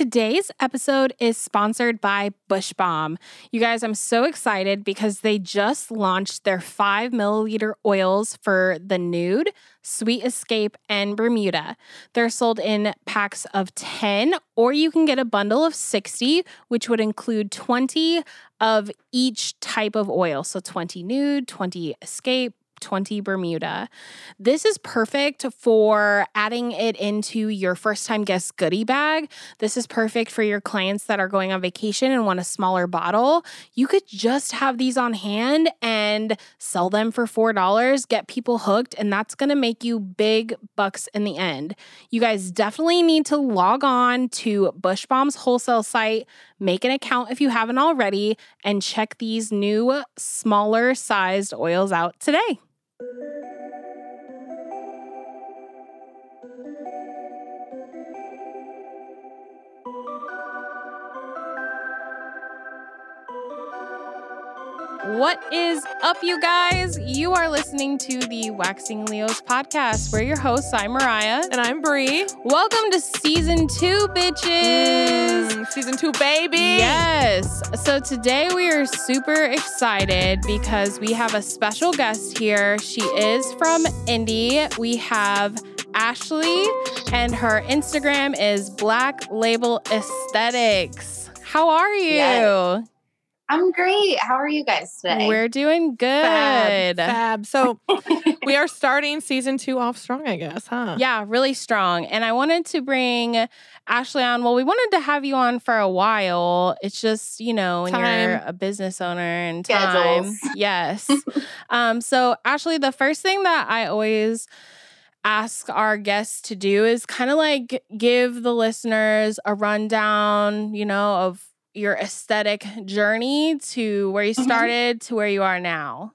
Today's episode is sponsored by Bush Balm. You guys, I'm so excited because they just launched their five milliliter oils for the nude, Sweet Escape, and Bermuda. They're sold in packs of 10, or you can get a bundle of 60, which would include 20 of each type of oil. So 20 nude, 20 escape, 20 Bermuda. This is perfect for adding it into your first time guest goodie bag. This is perfect for your clients that are going on vacation and want a smaller bottle. You could just have these on hand and sell them for $4, get people hooked, and that's going to make you big bucks in the end. You guys definitely need to log on to Bush Balm's wholesale site, make an account if you haven't already, and check these new smaller sized oils out today thank you What is up, you guys? You are listening to the Waxing Leos podcast. We're your hosts. I'm Mariah. And I'm Bree. Welcome to season two, bitches. Mm, season two, baby. Yes. So today we are super excited because we have a special guest here. She is from Indy. We have Ashley, and her Instagram is Black Label Aesthetics. How are you? Yes. I'm great. How are you guys today? We're doing good. Fab. Fab. So we are starting season two off strong, I guess, huh? Yeah, really strong. And I wanted to bring Ashley on. Well, we wanted to have you on for a while. It's just, you know, when Time. you're a business owner and time. Schedules. Yes. um, so Ashley, the first thing that I always ask our guests to do is kind of like give the listeners a rundown, you know, of your aesthetic journey to where you Mhm. started to where you are now.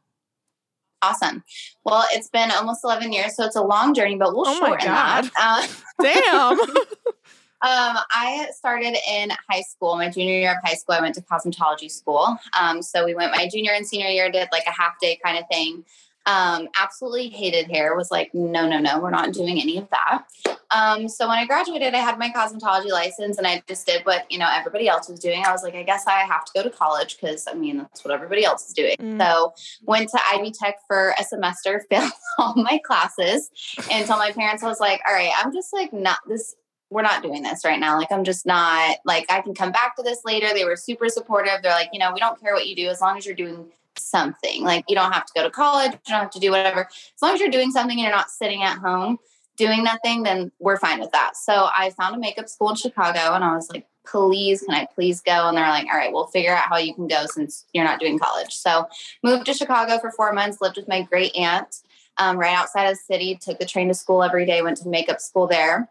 Awesome. Well, it's been almost 11 years, so it's a long journey, but we'll Oh shorten that. Uh, Damn. um, I started in high school. My junior year of high school, I went to cosmetology school. Um, so we went my junior and senior year, did like a half day kind of thing. Um, absolutely hated hair. Was like, no, no, no, we're not doing any of that. Um, so when I graduated, I had my cosmetology license, and I just did what you know everybody else was doing. I was like, I guess I have to go to college because I mean that's what everybody else is doing. Mm. So went to Ivy Tech for a semester, failed all my classes, and told my parents I was like, all right, I'm just like not this. We're not doing this right now. Like I'm just not like I can come back to this later. They were super supportive. They're like, you know, we don't care what you do as long as you're doing something. Like you don't have to go to college, you don't have to do whatever. As long as you're doing something and you're not sitting at home doing nothing, then we're fine with that. So I found a makeup school in Chicago and I was like, please, can I please go? And they're like, all right, we'll figure out how you can go since you're not doing college. So moved to Chicago for four months, lived with my great aunt um, right outside of the city, took the train to school every day, went to makeup school there.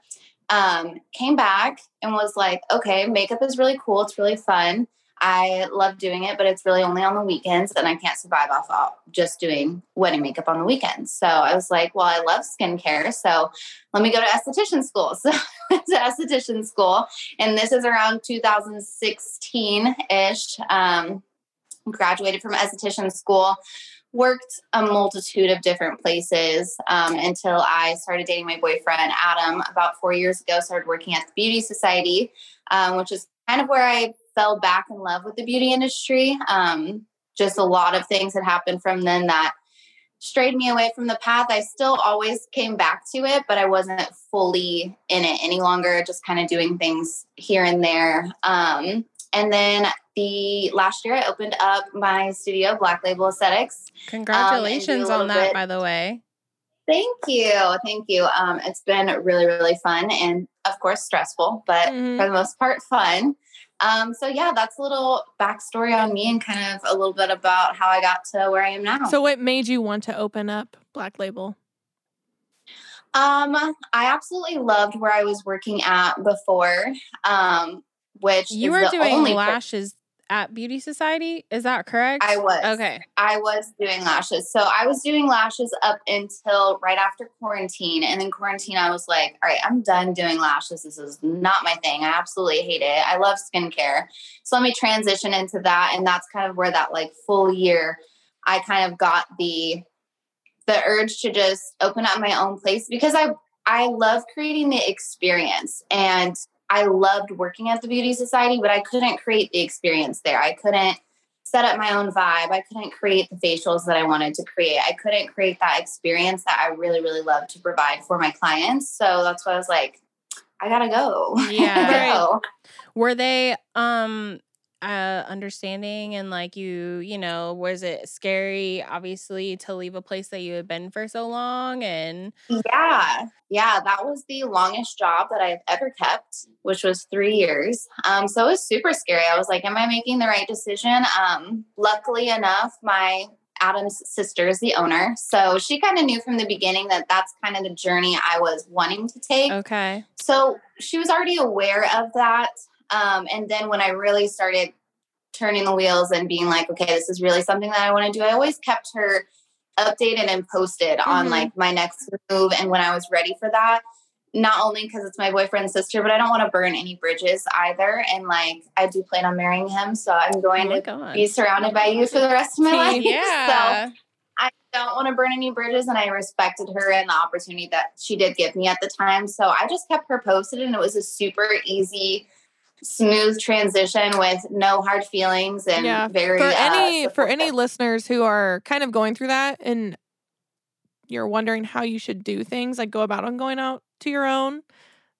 Um, came back and was like, okay, makeup is really cool. It's really fun. I love doing it, but it's really only on the weekends, and I can't survive off of just doing wedding makeup on the weekends. So I was like, well, I love skincare, so let me go to esthetician school. So to esthetician school, and this is around 2016 ish. Um, graduated from esthetician school. Worked a multitude of different places um, until I started dating my boyfriend Adam about four years ago. Started working at the Beauty Society, um, which is kind of where I fell back in love with the beauty industry. Um, just a lot of things had happened from then that strayed me away from the path. I still always came back to it, but I wasn't fully in it any longer, just kind of doing things here and there. Um, and then the last year I opened up my studio, Black Label Aesthetics. Congratulations little on that, bit- by the way. Thank you. Thank you. Um, it's been really, really fun and of course stressful, but Mhm. for the most part fun. Um, so yeah, that's a little backstory on me and kind of a little bit about how I got to where I am now. So what made you want to open up Black Label? um, I absolutely loved where I was working at before. Um, which You were the doing lashes at Beauty Society. Is that correct? I was. Okay. I was doing lashes. So I was doing lashes up until right after quarantine. And then quarantine, I was like, all right, I'm done doing lashes. This is not my thing. I absolutely hate it. I love skincare. So let me transition into that. And that's kind of where that like full year, I kind of got the the urge to just open up my own place because I I love creating the experience. And I loved working at the Beauty Society, but I couldn't create the experience there. I couldn't set up my own vibe. I couldn't create the facials that I wanted to create. I couldn't create that experience that I really, really love to provide for my clients. So that's why I was like, I gotta go. Yeah. go. Were they um uh understanding and like you, you know, was it scary obviously to leave a place that you had been for so long and Yeah. Yeah. That was the longest job that I've ever kept, which was three years. Um, so it was super scary. I was like, am I making the right decision? Um, luckily enough, my Adam's sister is the owner. So she kind of knew from the beginning that that's kind of the journey I was wanting to take. okay. So she was already aware of that. Um, and then when I really started turning the wheels and being like, okay, this is really something that I want to do, I always kept her updated and posted on Mhm. like my next move and when I was ready for that. Not only because it's my boyfriend's sister, but I don't want to burn any bridges either. And like, I do plan on marrying him. So I'm Oh going my to God. be surrounded by you for the rest of my life. Yeah. So I don't want to burn any bridges, and I respected her and the opportunity that she did give me at the time. So I just kept her posted, and it was a super easy, smooth transition with no hard feelings and Yeah. very for uh, any for any listeners who are kind of going through that and you're wondering how you should do things like go about on going out to your own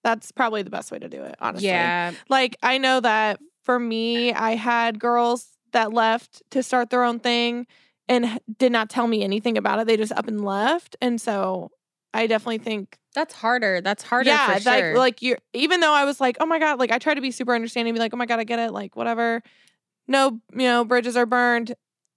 that's probably the best way to do it honestly Yeah. like i know that for me i had girls that left to start their own thing and did not tell me anything about it they just up and left and so i definitely think That's harder. That's harder yeah, for sure. like like you even though I was like, oh my god, like I try to be super understanding, be like, oh my god, I get it, like whatever. No, you know, bridges are burned.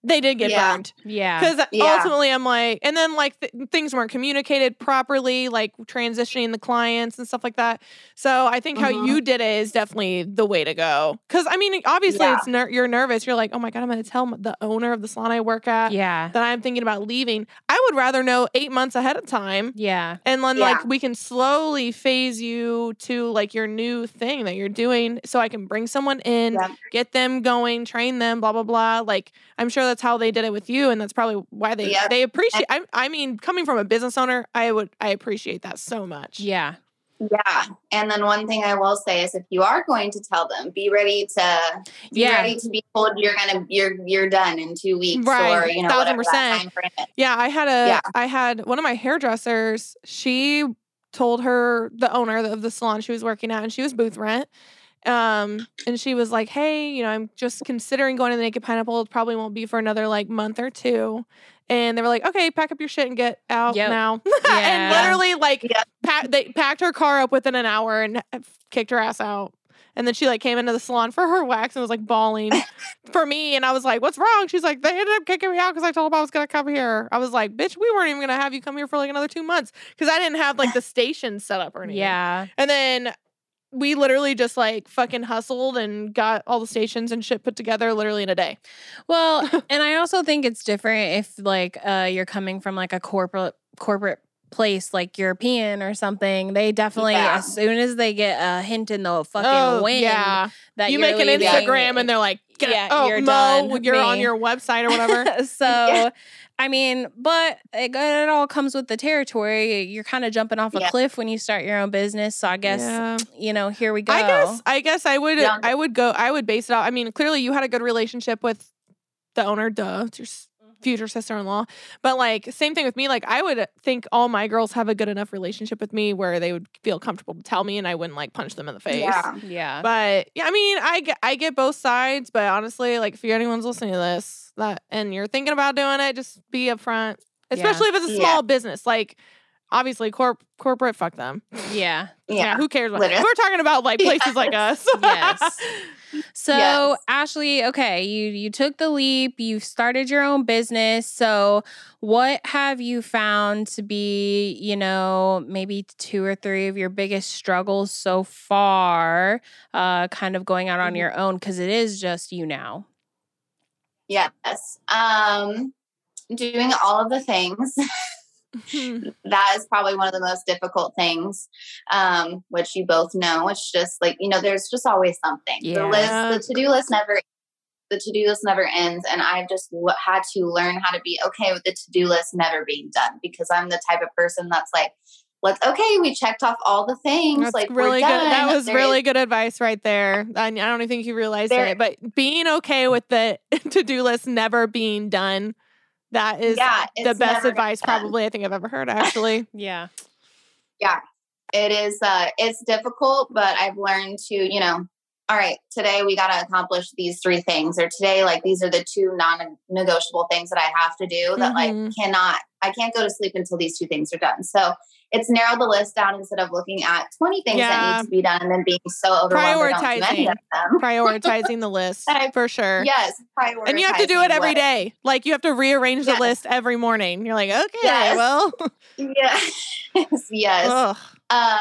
They did get Yeah. burned yeah. because Yeah. ultimately I'm like, and then like th- things weren't communicated properly, like transitioning the clients and stuff like that. So I think how Mhm. you did it is definitely the way to go. Because I mean, obviously Yeah. it's ner- you're nervous. You're like, oh my god, I'm going to tell the owner of the salon I work at Yeah. that I'm thinking about leaving. I would rather know eight months ahead of time Yeah. and then Yeah. like we can slowly phase you to like your new thing that you're doing so I can bring someone in, Yeah. get them going, train them, blah blah blah. Like I'm sure that's how they did it with you and that's probably why they Yep. they appreciate I, I mean coming from a business owner, I would I appreciate that so much. Yeah. Yeah. And then one thing I will say is if you are going to tell them, be ready to be Yeah. ready to be told you're gonna you're you're done in two weeks Right. or you know Thousand whatever that percent. time frame is. Yeah, I had a Yeah. I had one of my hairdressers, she told her the owner of the salon she was working at and she was booth rent. Um, and she was like, Hey, you know, I'm just considering going to the Naked Pineapple. It probably won't be for another like month or two. And they were like, Okay, pack up your shit and get out Yep. now. Yeah. and literally like Yeah. pa- they packed her car up within an hour and kicked her ass out. And then she like came into the salon for her wax and was like bawling for me. And I was like, what's wrong? She's like, they ended up kicking me out because I told them I was going to come here. I was like, bitch, we weren't even going to have you come here for like another two months because I didn't have like the station set up or anything. Yeah. And then we literally just like fucking hustled and got all the stations and shit put together literally in a day. Well, and I also think it's different if like uh you're coming from like a corporate corporate place like European or something. They definitely Yeah. as soon as they get a hint in the fucking oh, wind yeah. that You you're make an leaving, Instagram and they're like, Get Yeah, oh, you're Mo, done, you're on your website or whatever. so Yeah. I mean, but it, it all comes with the territory. You're kind of jumping off a Yeah. cliff when you start your own business. So I guess Yeah. you know, here we go. I guess I guess I would Yeah. I would go I would base it out. I mean, clearly you had a good relationship with the owner, duh, it's your s- future sister-in-law. But like same thing with me. Like I would think all my girls have a good enough relationship with me where they would feel comfortable to tell me and I wouldn't like punch them in the face. Yeah. yeah. But yeah, I mean, I get I get both sides, but honestly, like if you're anyone's listening to this that and you're thinking about doing it, just be upfront. Especially if it's a Yeah. small business. Like obviously corp corporate fuck them. yeah. Yeah. who cares? About, Literally. we're talking about like places like us. Yes. So Yes. Ashley, okay, you you took the leap, you started your own business. So what have you found to be, you know, maybe two or three of your biggest struggles so far, uh, kind of going out on Mhm. your own because it is just you now. Yes. Um, doing all of the things. that is probably one of the most difficult things, um, which you both know. It's just like, you know, there's just always something. The list, the to do list never the to do list never ends. And I've just w- had to learn how to be okay with the to do list never being done because I'm the type of person that's like, let's okay, we checked off all the things. That's like really good. That was There really is- good advice right there. I, I don't even think you realized There- it, but being okay with the to do list never being done, that is Yeah, the best advice probably I think I've ever heard. Actually, Yeah. Yeah. It is uh it's difficult but i've learned to you know all right today we got to accomplish these three things or today like these are the two non-negotiable things that i have to do that Mhm. like cannot i can't go to sleep until these two things are done so it's narrowed the list down instead of looking at 20 things that need to be done and then being so overwhelmed I don't do any Prioritizing. them. prioritizing the list I- for sure. yes prioritizing And you have to do it every day. Like you have to rearrange the list every morning. You're like, okay, Yes. well, yes yes. Uh,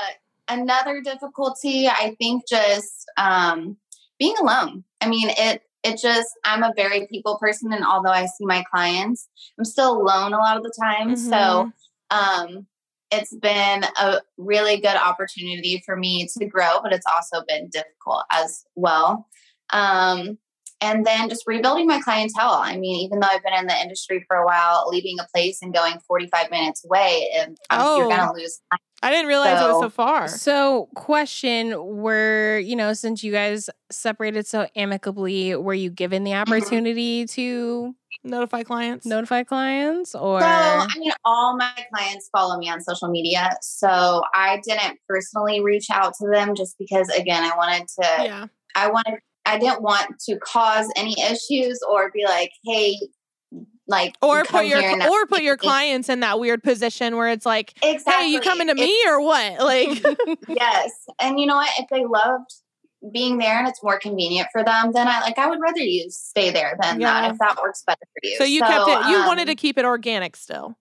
another difficulty, I think, just um, being alone. I mean, it it just I'm a very people person, and although I see my clients, I'm still alone a lot of the time. So, um, it's been a really good opportunity for me to grow, but it's also been difficult as well. Um, and then just rebuilding my clientele. I mean, even though I've been in the industry for a while, leaving a place and going 45 minutes away, and um, you're Oh. going to lose I didn't realize it was so So- far. So, question: Were you know since you guys separated so amicably, were you given the opportunity to Notify clients. notify clients, or So, I mean, all my clients follow me on social media. So I didn't personally reach out to them just because, again, I wanted to, Yeah. I wanted, I didn't want to cause any issues or be like, hey, like, Or put your or put your clients in that weird position where it's like, exactly. hey, you coming to It's- me or what? Like, yes. And you know what? If they loved being there and it's more convenient for them, then I like, I would rather you stay there than Yeah. that if that works better for you. so you kept it. You wanted um, to keep it organic still.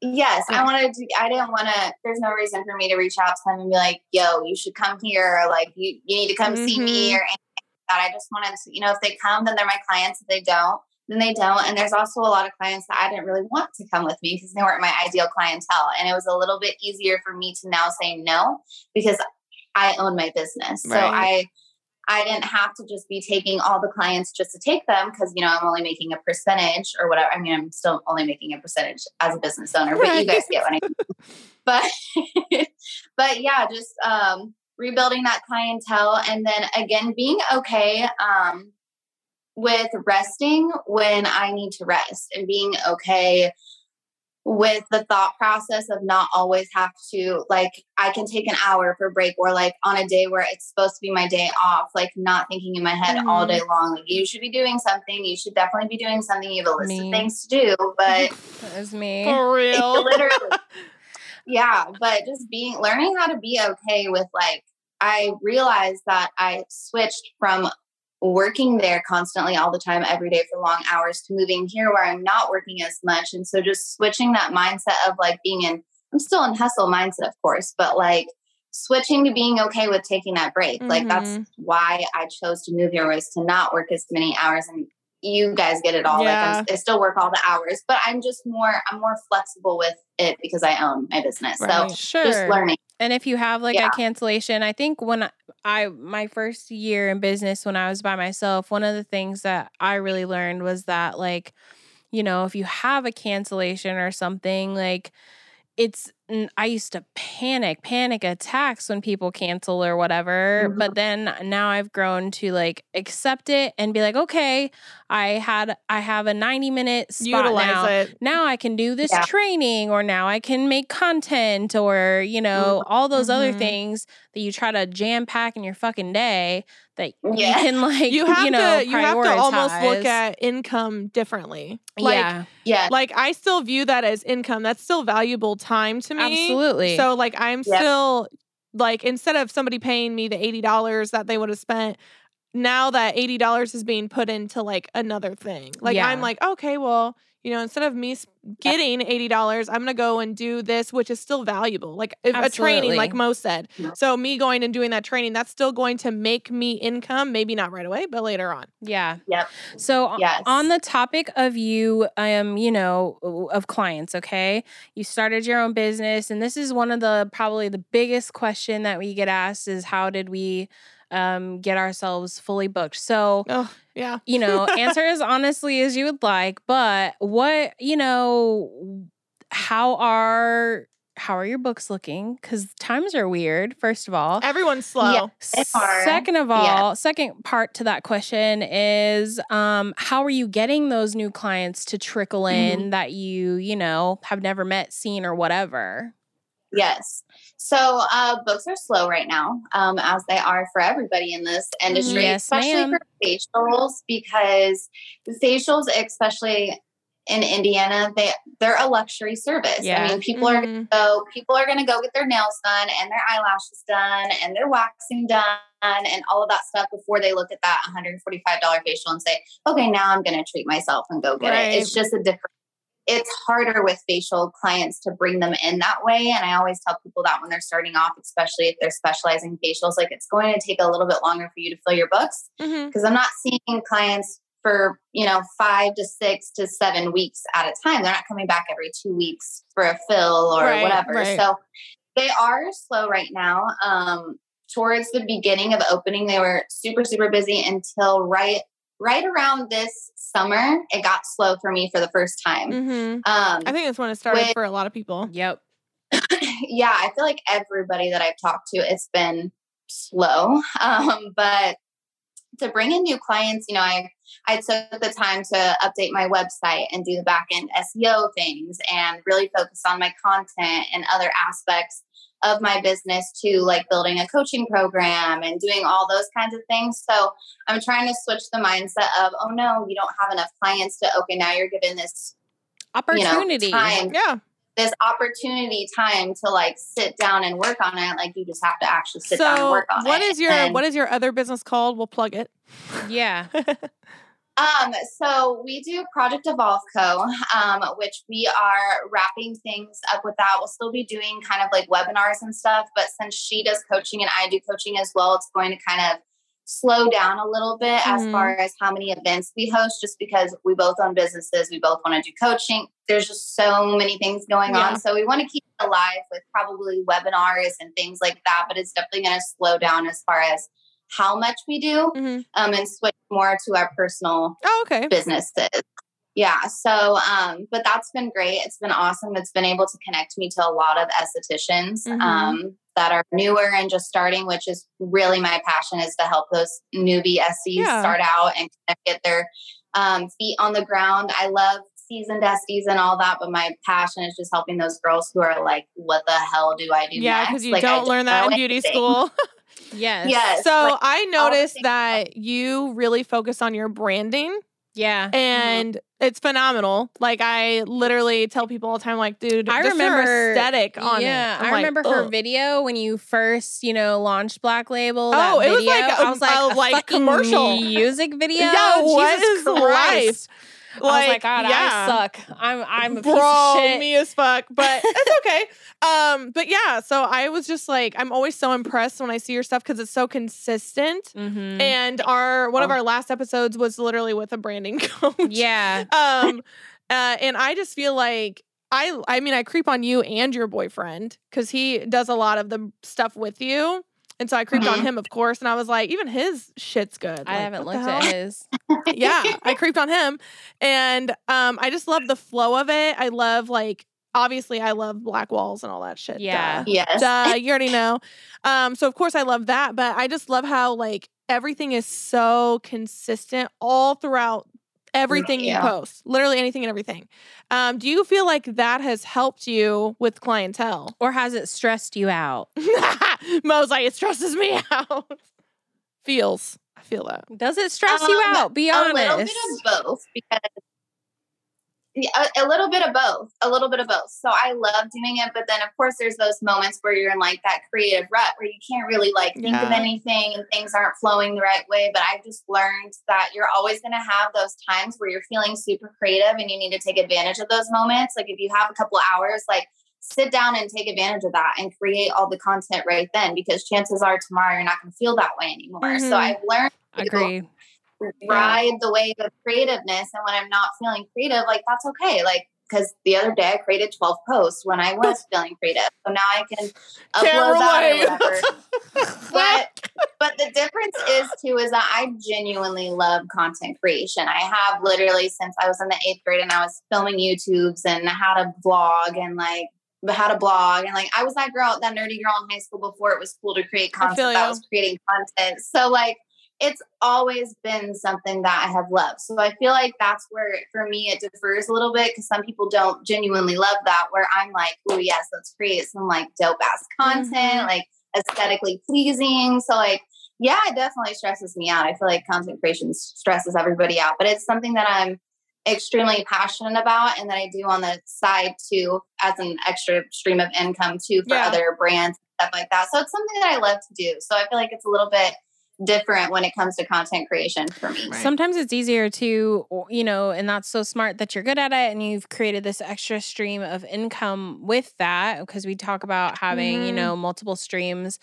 Yes, Yeah. I wanted to. I didn't want to. There's no reason for me to reach out to them and be like, "Yo, you should come here," or like, "You you need to come see me," Mhm. or anything like that. I just wanted to, you know, if they come, then they're my clients. If they don't, then they don't. And there's also a lot of clients that I didn't really want to come with me because they weren't my ideal clientele, and it was a little bit easier for me to now say no because I own my business. So I. I didn't have to just be taking all the clients just to take them because you know I'm only making a percentage or whatever. I mean, I'm still only making a percentage as a business owner, but you guys get what I mean. But but yeah, just um rebuilding that clientele and then again being okay um with resting when I need to rest and being okay with the thought process of not always have to like I can take an hour for break or like on a day where it's supposed to be my day off, like not thinking in my head all Mhm. day long. Like you should be doing something. You should definitely be doing something. You have a list Me. of things to do, but that was me? For real. literally yeah but just being learning how to be okay with like i realized that i switched from working there constantly all the time every day for long hours to moving here where i'm not working as much and so just switching that mindset of like being in i'm still in hustle mindset of course but like switching to being okay with taking that break like that's Mhm. why i chose to move here was to not work as many hours and you guys get it all like I'm, i still work all the hours but i'm just more i'm more flexible with it because i own my business Right. so sure. just learning And if you have like Yeah. a cancellation, I think when I- my first year in business when I was by myself, one of the things that I really learned was that like, you know, if you have a cancellation or something, like it's I used to panic, panic attacks when people cancel or whatever, Mhm. but then now I've grown to like accept it and be like, okay, I had I have a 90 minute spot Utilize now it. now I can do this Yeah. training or now I can make content or, you know, all those other Mhm. things that you try to jam pack in your fucking day that you Yeah. can like, You have know, to you have to almost look at income differently. Like yeah, yeah like I still view that as income. That's still valuable time to me. absolutely. So like I'm Yep. still like instead of somebody paying me the eighty dollars that they would have spent, now that eighty dollars is being put into like another thing. Like I'm like, okay, well, you know, instead of me getting eighty dollars, I'm gonna go and do this, which is still valuable. Like if a training, like Mo said. Yeah. So me going and doing that training, that's still going to make me income. Maybe not right away, but later on. yeah. Yep. So Yes. on the topic of you, I am, um, you know, of clients, okay, you started your own business, and this is one of the probably the biggest question that we get asked is how did we um get ourselves fully booked? So Oh yeah. you know, answer as honestly as you would like, but what, you know, how are how are your books looking? Because times are weird. First of all, Everyone's slow. Yeah. Second of Yeah. all, second part to that question is um, how are you getting those new clients to trickle Mm-hmm. in that you, you know, have never met, seen, or whatever? Yes. So uh, books are slow right now, um, as they are for everybody in this industry, Yes, especially ma'am. for facials, because facials, especially in Indiana, they they're a luxury service. Yeah. I mean, people are Mhm. so people are going to go get their nails done and their eyelashes done and their waxing done and all of that stuff before they look at that $145 facial and say, okay, now I'm going to treat myself and go get Right. it. It's just a different. It's harder with facial clients to bring them in that way. And I always tell people that when they're starting off, especially if they're specializing facials, like it's going to take a little bit longer for you to fill your books because I'm not seeing clients for you know five to six to seven weeks at a time. They're not coming back every two weeks for a fill or Right, whatever. right. So they are slow right now. Um, towards the beginning of opening, they were super super busy until right right around this summer. It got slow for me for the first time. Mhm. Um, I think that's when it started With- for a lot of people. Yep. yeah, I feel like everybody that I've talked to, it's been slow. Um, but to bring in new clients, you know, I I took the time to update my website and do the back end SEO things and really focus on my content and other aspects of my business too, like building a coaching program and doing all those kinds of things. So I'm trying to switch the mindset of, oh no, you don't have enough clients to okay, now you're given this you know, Opportunity. time Yeah. This opportunity time to like sit down and work on it like you just have to actually sit down and So, work on what it is your And, what is your other business called? We'll plug it. Yeah. um so we do project evolve co um which we are wrapping things up with that we'll still be doing kind of like webinars and stuff but since she does coaching and i do coaching as well it's going to kind of slow down a little bit as Mhm. far as how many events we host just because we both own businesses we both want to do coaching there's just so many things going Yeah. on so we want to keep it alive with probably webinars and things like that but it's definitely going to slow down as far as how much we do Mhm. um, and switch more to our personal Oh, okay. businesses. Yeah. So, um, but that's been great. It's been awesome. It's been able to connect me to a lot of estheticians Mhm. um, that are newer and just starting, which is really my passion is to help those newbie SDs Yeah. start out and get their um, feet on the ground. I love seasoned SDs and all that, but my passion is just helping those girls who are like, what the hell do I do Yeah, because you Like, don't don't learn that in beauty anything. school. Yes. Yes. so like, I noticed that you really focus on your branding Yeah. Mm-hmm. and it's phenomenal. Like I literally tell people all the time, like, dude, I remember- aesthetic on yeah, it. I like, remember her "Ugh." video when you first, you know, launched Black Label. that Oh, it was like a- I was like, a, a like, commercial. music video. Yeah, what Jesus is Christ. life? I was like, God, I suck. I'm, I'm a piece Bro, of shit. me as fuck, but it's okay. um, but yeah, so I was just like, I'm always so impressed when I see your stuff because it's so consistent. Mhm. And our one of Oh. our last episodes was literally with a branding coach. yeah. um uh, and i just feel like i i mean i creep on you and your boyfriend because he does a lot of the stuff with you and so i creeped on Mhm. him of course and i was like even his shit's good I Like, haven't looked at his. yeah i creeped on him and um i just love the flow of it i love like obviously i love black walls and all that shit Yeah. duh. Yes. Duh, you already know. Um, so of course I love that, but I just love how like everything is so consistent all throughout everything Yeah. you post. Literally anything and everything. Um, do you feel like that has helped you with clientele? Or has it stressed you out? Mo's like, it stresses me out. Feels. I feel that. Does it stress you Um, out? Be honest. a little bit of both because Yeah, a, a little bit of both a little bit of both so i love doing it but then of course there's those moments where you're in like that creative rut where you can't really like think of anything and things aren't flowing the right way but i've just learned that you're always going to have those times where you're feeling super creative and you need to take advantage of those moments like if you have a couple hours like sit down and take advantage of that and create all the content right then because chances are tomorrow you're not going to feel that way anymore Mhm. so i've learned to Agreed. Ride the wave of creativeness. And when I'm not feeling creative, like that's okay. Like, because the other day I created 12 posts when I was feeling creative. So now I can upload that or whatever. but but the difference is too is that I genuinely love content creation. I have literally since I was in the eighth grade and I was filming YouTubes and how to vlog and like had a blog and like I was that girl, that nerdy girl in high school before it was cool to create content I, you. was creating content. So like it's always been something that I have loved. So I feel like that's where for me it differs a little bit because some people don't genuinely love that. Where I'm like, oh yes, let's create some like dope ass content, Mhm. like aesthetically pleasing. So like, yeah, it definitely stresses me out. I feel like content creation stresses everybody out, but it's something that I'm extremely passionate about and that I do on the side too as an extra stream of income too for Yeah. other brands stuff like that. So it's something that I love to do. So I feel like it's a little bit different when it comes to content creation for me. Right. Sometimes it's easier to, you know, and that's so smart that you're good at it and you've created this extra stream of income with that because we talk about having, you Mhm. know, multiple streams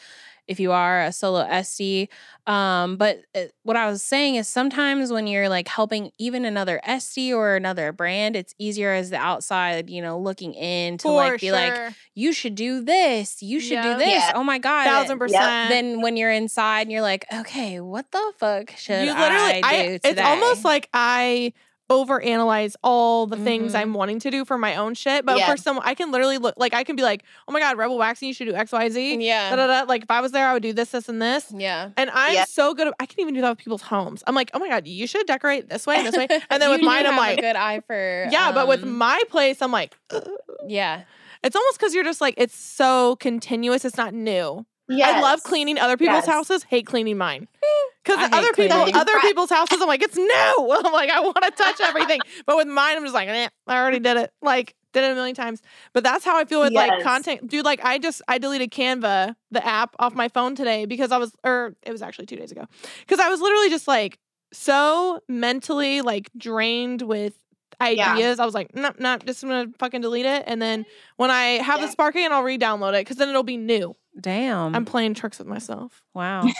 if you are a solo SD. Um, but uh, what I was saying is sometimes when you're like helping even another SD or another brand, it's easier as the outside, you know, looking in to For like be like, you should do this, you should Yeah. do this. Yeah. Oh my God. thousand percent. Then when you're inside and you're like, okay, what the fuck should you literally, I do it's today? almost like I overanalyze all the things Mhm. I'm wanting to do for my own shit. But for Yes. some, I can literally look like I can be like, oh my god, Rebel Waxing, you should do X, Y, Z. Da, yeah, da, da. Like if I was there, I would do this, this, and this. yeah. And I'm Yeah. so good. At, I can even do that with people's homes. I'm like, oh my god, you should decorate this way and this way. And then with mine, I'm like, good eye for yeah. but with um, my place, I'm like, "Ugh." yeah, it's almost because you're just like, it's so continuous. It's not new. I love cleaning other people's Yes. houses. Hate cleaning mine. Because other people, cleaning. other people's houses, I'm like, it's new. I'm like, I want to touch everything. but with mine, I'm just like, eh, I already did it. Like, did it a million times. But that's how I feel with like content. Dude, like I just I deleted Canva, the app, off my phone today because I was, or it was actually two days ago, because I was literally just like so mentally like drained with Yeah. ideas. I was like, no, no, just gonna fucking delete it. And then when I have the Yeah. spark again, I'll re-download it because then it'll be new. Damn, I'm playing tricks with myself. wow.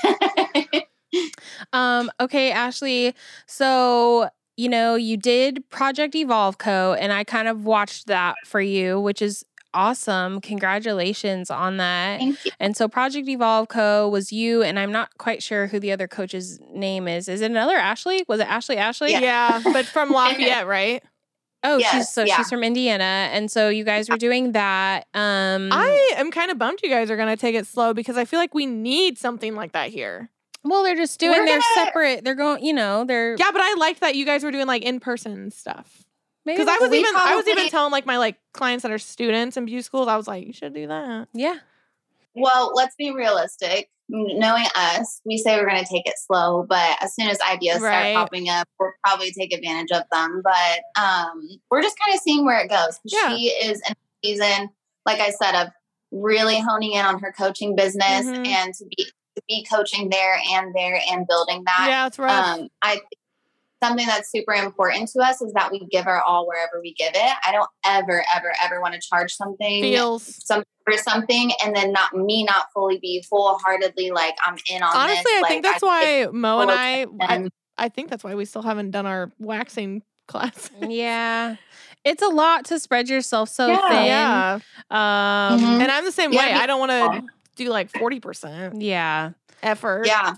Um, okay, Ashley. So, you know, you did Project Evolve Co. and I kind of watched that for you, which is awesome. Congratulations on that. Thank you. And so Project Evolve Co. was you, and I'm not quite sure who the other coach's name is. Is it another Ashley? Was it Ashley Ashley? Yeah. Yeah, but from Lafayette, right? Oh, she's so yeah. she's from Indiana. And so you guys were doing that. Um I am kind of bummed you guys are gonna take it slow because I feel like we need something like that here. well, they're just doing We're their gonna- separate, they're going, you know, they're Yeah, but I liked that you guys were doing like in person stuff. Because I was we even I was even telling like my like clients that are students in beauty schools, I was like, you should do that. yeah. Well, let's be realistic. Knowing us, we say we're going to take it slow, but as soon as ideas Right. start popping up, we'll probably take advantage of them. But um, we're just kind of seeing where it goes. Yeah. She is in a season, like I said, of really honing in on her coaching business Mhm. and to be to be coaching there and there and building that. yeah, that's right. Um, I think something that's super important to us is that we give our all wherever we give it. I don't ever, ever, ever want to charge something Feels some for something and then not me not fully be full heartedly like I'm in on honestly, this. I like, think that's I- why Mo and I, I. I think that's why we still haven't done our waxing class. Yeah. It's a lot to spread yourself so Yeah. thin. yeah. Um Mhm. And I'm the same Yeah, way. me- I don't want to do like 40% yeah. effort. yeah,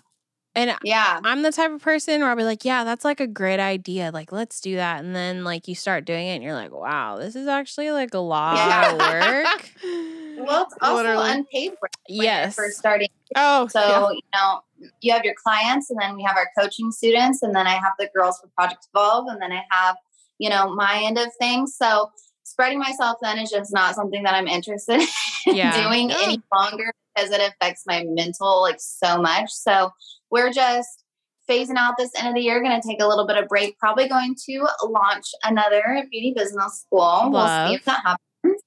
And yeah. I'm the type of person where I'll be like, yeah, that's like a great idea. Like, let's do that. And then like you start doing it and you're like, wow, this is actually like a lot Yeah. of work. Well, it's also Literally. unpaid work when you're yes. first starting. Oh, So, yeah. you know, you have your clients and then we have our coaching students and then I have the girls for Project Evolve and then I have, you know, my end of things. So spreading myself then is just not something that I'm interested in Yeah. doing Yeah. any longer because it affects my mental like so much. So we're just phasing out this end of the year, going to take a little bit of break, probably going to launch another beauty business school. We'll see if that happens.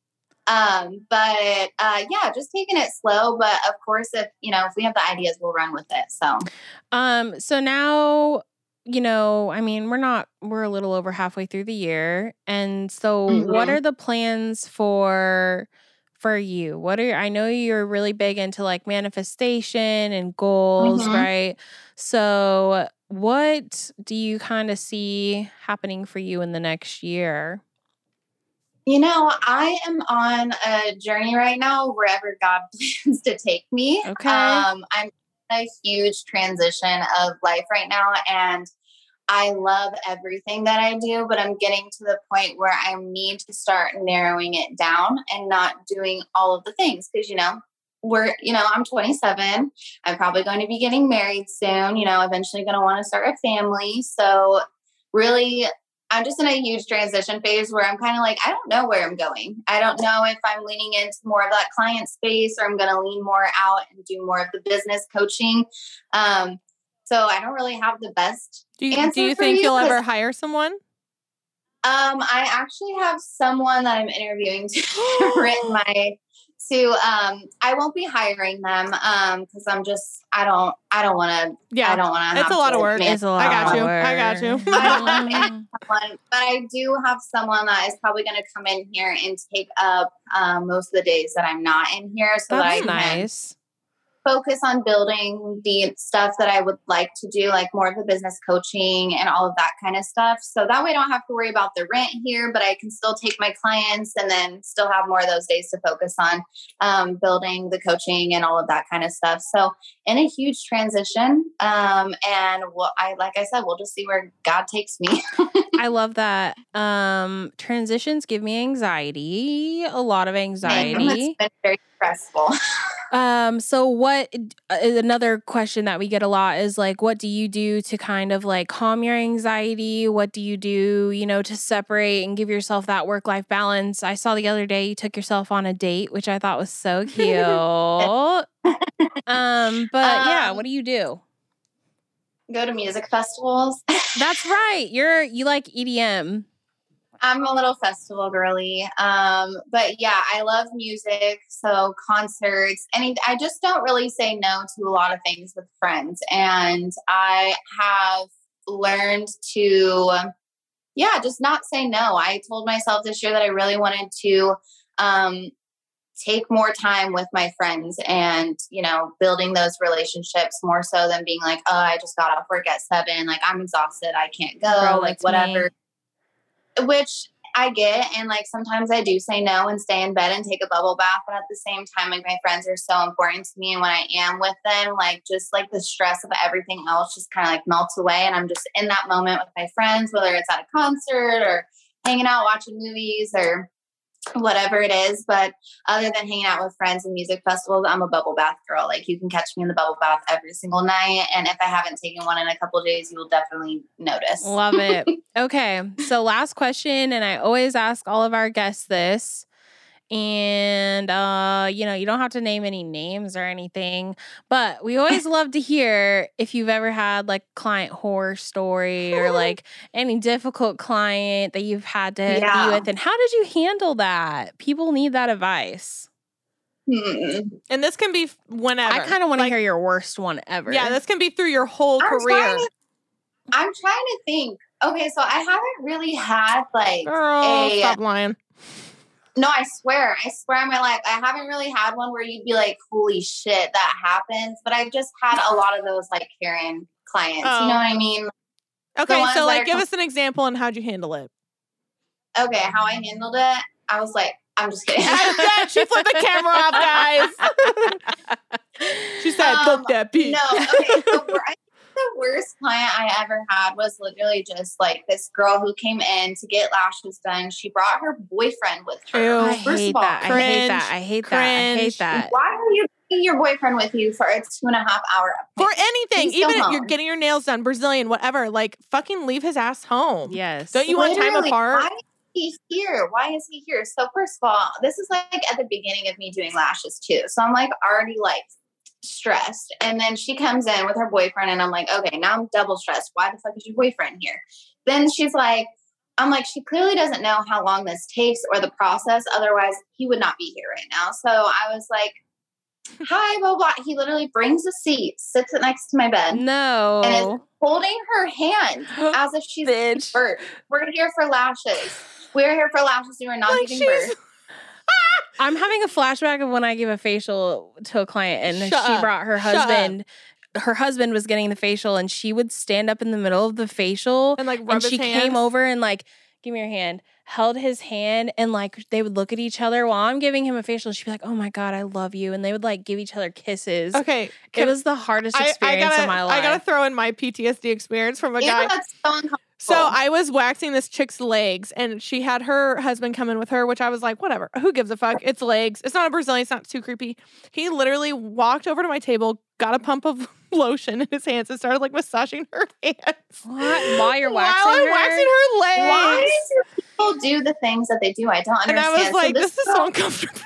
Um, but uh, yeah, just taking it slow. But of course, if you know, if we have the ideas, we'll run with it. So Um, so now, you know, I mean, we're not we're a little over halfway through the year. And so what Mhm. are the plans for for you? What are I know you're really big into like manifestation and goals, Mhm. right? So what do you kind of see happening for you in the next year? You know, I am on a journey right now wherever God plans to take me. Okay. Um, I'm in a huge transition of life right now. And I love everything that I do, but I'm getting to the point where I need to start narrowing it down and not doing all of the things because, you know, we're, you know, I'm 27. I'm probably going to be getting married soon, you know, eventually going to want to start a family. So, really, I'm just in a huge transition phase where I'm kind of like, I don't know where I'm going. I don't know if I'm leaning into more of that client space or I'm going to lean more out and do more of the business coaching. Um, so I don't really have the best. Do you, answer do you for think you, you'll 'cause- ever hire someone? Um, I actually have someone that I'm interviewing to written my to um I won't be hiring them um because I'm just I don't I don't want to yeah I don't want to It's a lot of work. It's a lot I got of you. work. I got you. I don't someone, but I do have someone that is probably going to come in here and take up um, most of the days that I'm not in here, so that I That's can nice. Focus on building the stuff that I would like to do, like more of the business coaching and all of that kind of stuff. So that way I don't have to worry about the rent here, but I can still take my clients and then still have more of those days to focus on um, building the coaching and all of that kind of stuff. So in a huge transition. Um, and what I, like I said, we'll just see where God takes me. I love that. Um, transitions give me anxiety, a lot of anxiety. it's been very stressful. Um, so what uh, another question that we get a lot is like what do you do to kind of like calm your anxiety? What do you do, you know, to separate and give yourself that work-life balance? I saw the other day you took yourself on a date, which I thought was so cute. um, but yeah, Um, what do you do? Go to music festivals. That's right. You're you like EDM. I'm a little festival girly. Um, but yeah, I love music. So concerts, and I just don't really say no to a lot of things with friends. And I have learned to, yeah, just not say no. I told myself this year that I really wanted to um, take more time with my friends and, you know, building those relationships more so than being like, oh, I just got off work at seven. Like, I'm exhausted. I can't go. Like, whatever me. Which I get. And like sometimes I do say no and stay in bed and take a bubble bath. But at the same time, like my friends are so important to me. And when I am with them, like just like the stress of everything else just kind of like melts away. And I'm just in that moment with my friends, whether it's at a concert or hanging out watching movies or whatever it is. But other than hanging out with friends and music festivals, I'm a bubble bath girl. Like you can catch me in the bubble bath every single night. And if I haven't taken one in a couple of days, you will definitely notice. Love it. Okay. So last question, and I always ask all of our guests this. And uh, you know, you don't have to name any names or anything, but we always love to hear if you've ever had like client horror story or like any difficult client that you've had to Yeah. be with and how did you handle that? People need that advice. Hmm. And this can be f- whenever. I kind of want to Like, hear your worst one ever. Yeah, this can be through your whole I'm career. trying to- I'm trying to think. Okay, so I haven't really had like Girl, a stop lying. No, I swear, I swear on my life, I haven't really had one where you'd be like, "Holy shit, that happens." But I've just had a lot of those like Karen clients. You Oh. know what I mean? Okay, so like give com- us an example and how'd you handle it? Okay, how I handled it, I was like, I'm just kidding. she flipped the camera off, guys. she said, Um, "Book that bitch." No, okay. So wor- I think the worst client I ever had was literally just like this girl who came in to get lashes done. She brought her boyfriend with her. Ew. I First hate of all, that. I hate that. I hate that. I hate that. Why are you taking your boyfriend with you for a two and a half hour For anything, Please go even if you're getting your nails done, Brazilian, whatever, like fucking leave his ass home. Yes. Don't you want time Literally, apart? Why is he here? Why is he here? So first of all, this is like at the beginning of me doing lashes too. So I'm like already like stressed. And then she comes in with her boyfriend and I'm like, okay, now I'm double stressed. Why the fuck is your boyfriend here? Then she's like, I'm like, she clearly doesn't know how long this takes or the process. Otherwise, he would not be here right now. So I was like, hi, blah, blah. He literally brings a seat, sits it next to my bed, No. and is holding her hand as if she's Bitch. birth. We're here for lashes. We're here for lashes. We are not Like giving birth. I'm having a flashback of when I gave a facial to a client and Shut she up. brought her Shut up. husband. Her husband was getting the facial and she would stand up in the middle of the facial and like rub and his she hands. came over and like give me your hand, held his hand, and like they would look at each other while I'm giving him a facial. She'd be like, oh my God, I love you. And they would like give each other kisses. Okay. It can- was the hardest I, I experience gotta, of my life. I gotta throw in my PTSD experience from a Ew, guy. that's so uncomfortable. So oh. I was waxing this chick's legs, and she had her husband come in with her, which I was like, whatever. Who gives a fuck? It's legs. It's not a Brazilian. It's not too creepy. He literally walked over to my table, got a pump of lotion in his hands, and started like massaging her hands What? While you're while waxing I'm her? waxing her legs. Why do people do the things that they do? I don't understand. And. I was So like, this, is so uncomfortable.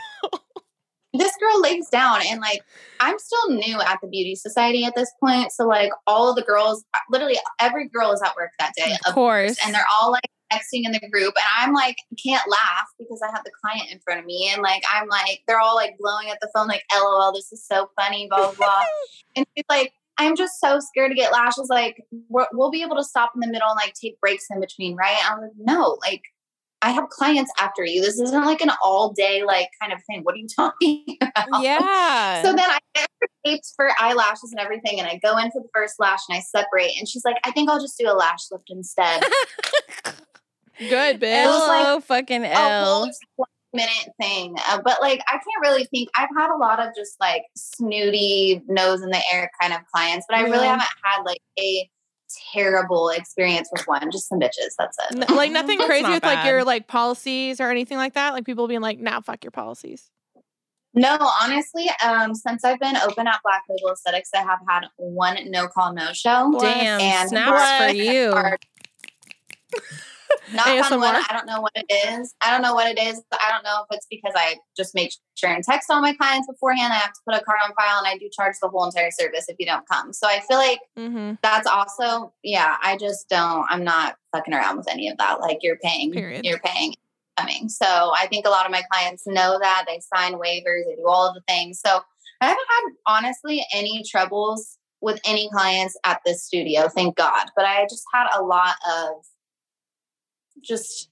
This girl lays down and like I'm still new at the beauty society at this point. So like all of the girls, literally every girl is at work that day. Of course. And they're all like texting in the group. And I'm like, can't laugh because I have the client in front of me. And like I'm like, they're all like blowing at the phone, like, LOL, this is so funny, blah, blah, blah. and she's like, I'm just so scared to get lashes. Like, we're, we'll be able to stop in the middle and like take breaks in between, right? I'm like, no, like, I have clients after you. This isn't like an all day, like, kind of thing. What are you talking about? yeah. So then I get her tapes for eyelashes and everything, and I go in for the first lash and I separate. And she's like, I think I'll just do a lash lift instead. Good, bitch. It was like fucking a L. 20 minute thing. Uh, but like, I can't really think, I've had a lot of just like snooty, nose in the air kind of clients, but I really Yeah. haven't had like a terrible experience with one. Just some bitches. That's it. N- like nothing crazy not with like your like policies or anything like that. Like people being like, "Now, fuck your policies." No, honestly, um, since I've been open at Black Label Aesthetics, I have had one no call, no show. Damn. And snaps for you. Are- Knock on wood, ASMR. I don't know what it is. I don't know what it is. I don't know if it's because I just make sure and text all my clients beforehand. I have to put a card on file and I do charge the whole entire service if you don't come. So I feel like Mm-hmm. that's also, yeah, I just don't, I'm not fucking around with any of that. Like you're paying, Period. you're paying coming. So I think a lot of my clients know that they sign waivers, they do all of the things. So I haven't had honestly any troubles with any clients at this studio, thank God. But I just had a lot of just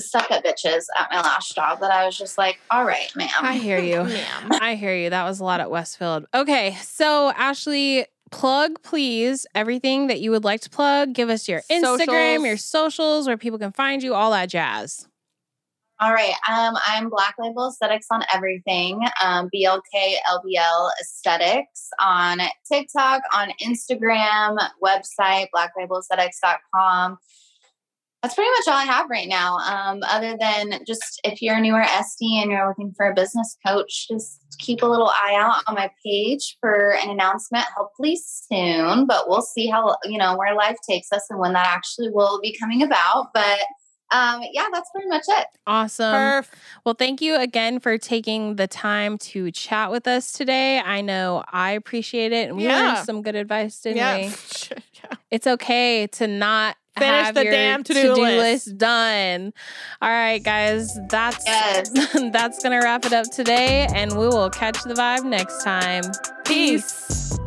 stuck up bitches at my last job that I was just like, all right, ma'am. I hear you. Ma'am. I hear you. That was a lot at Westfield. Okay, so Ashley, plug please everything that you would like to plug. Give us your Instagram, Socials. your socials, where people can find you, all that jazz. All right. Um, I'm Black Label Aesthetics on everything. Um, BLK LBL Aesthetics on TikTok, on Instagram, website, blacklabelaesthetics.com. That's pretty much all I have right now. Um, other than just if you're a newer SD and you're looking for a business coach, just keep a little eye out on my page for an announcement, hopefully soon. But we'll see how you know where life takes us and when that actually will be coming about. But um, yeah, that's pretty much it. Awesome. Perf. Well, thank you again for taking the time to chat with us today. I know I appreciate it, and we Yeah. learned some good advice, didn't Yeah. we? yeah. It's okay to not Finish have the damn to-do list. done. All right, guys, that's Yes. that's gonna wrap it up today, and we will catch the vibe next time. Peace.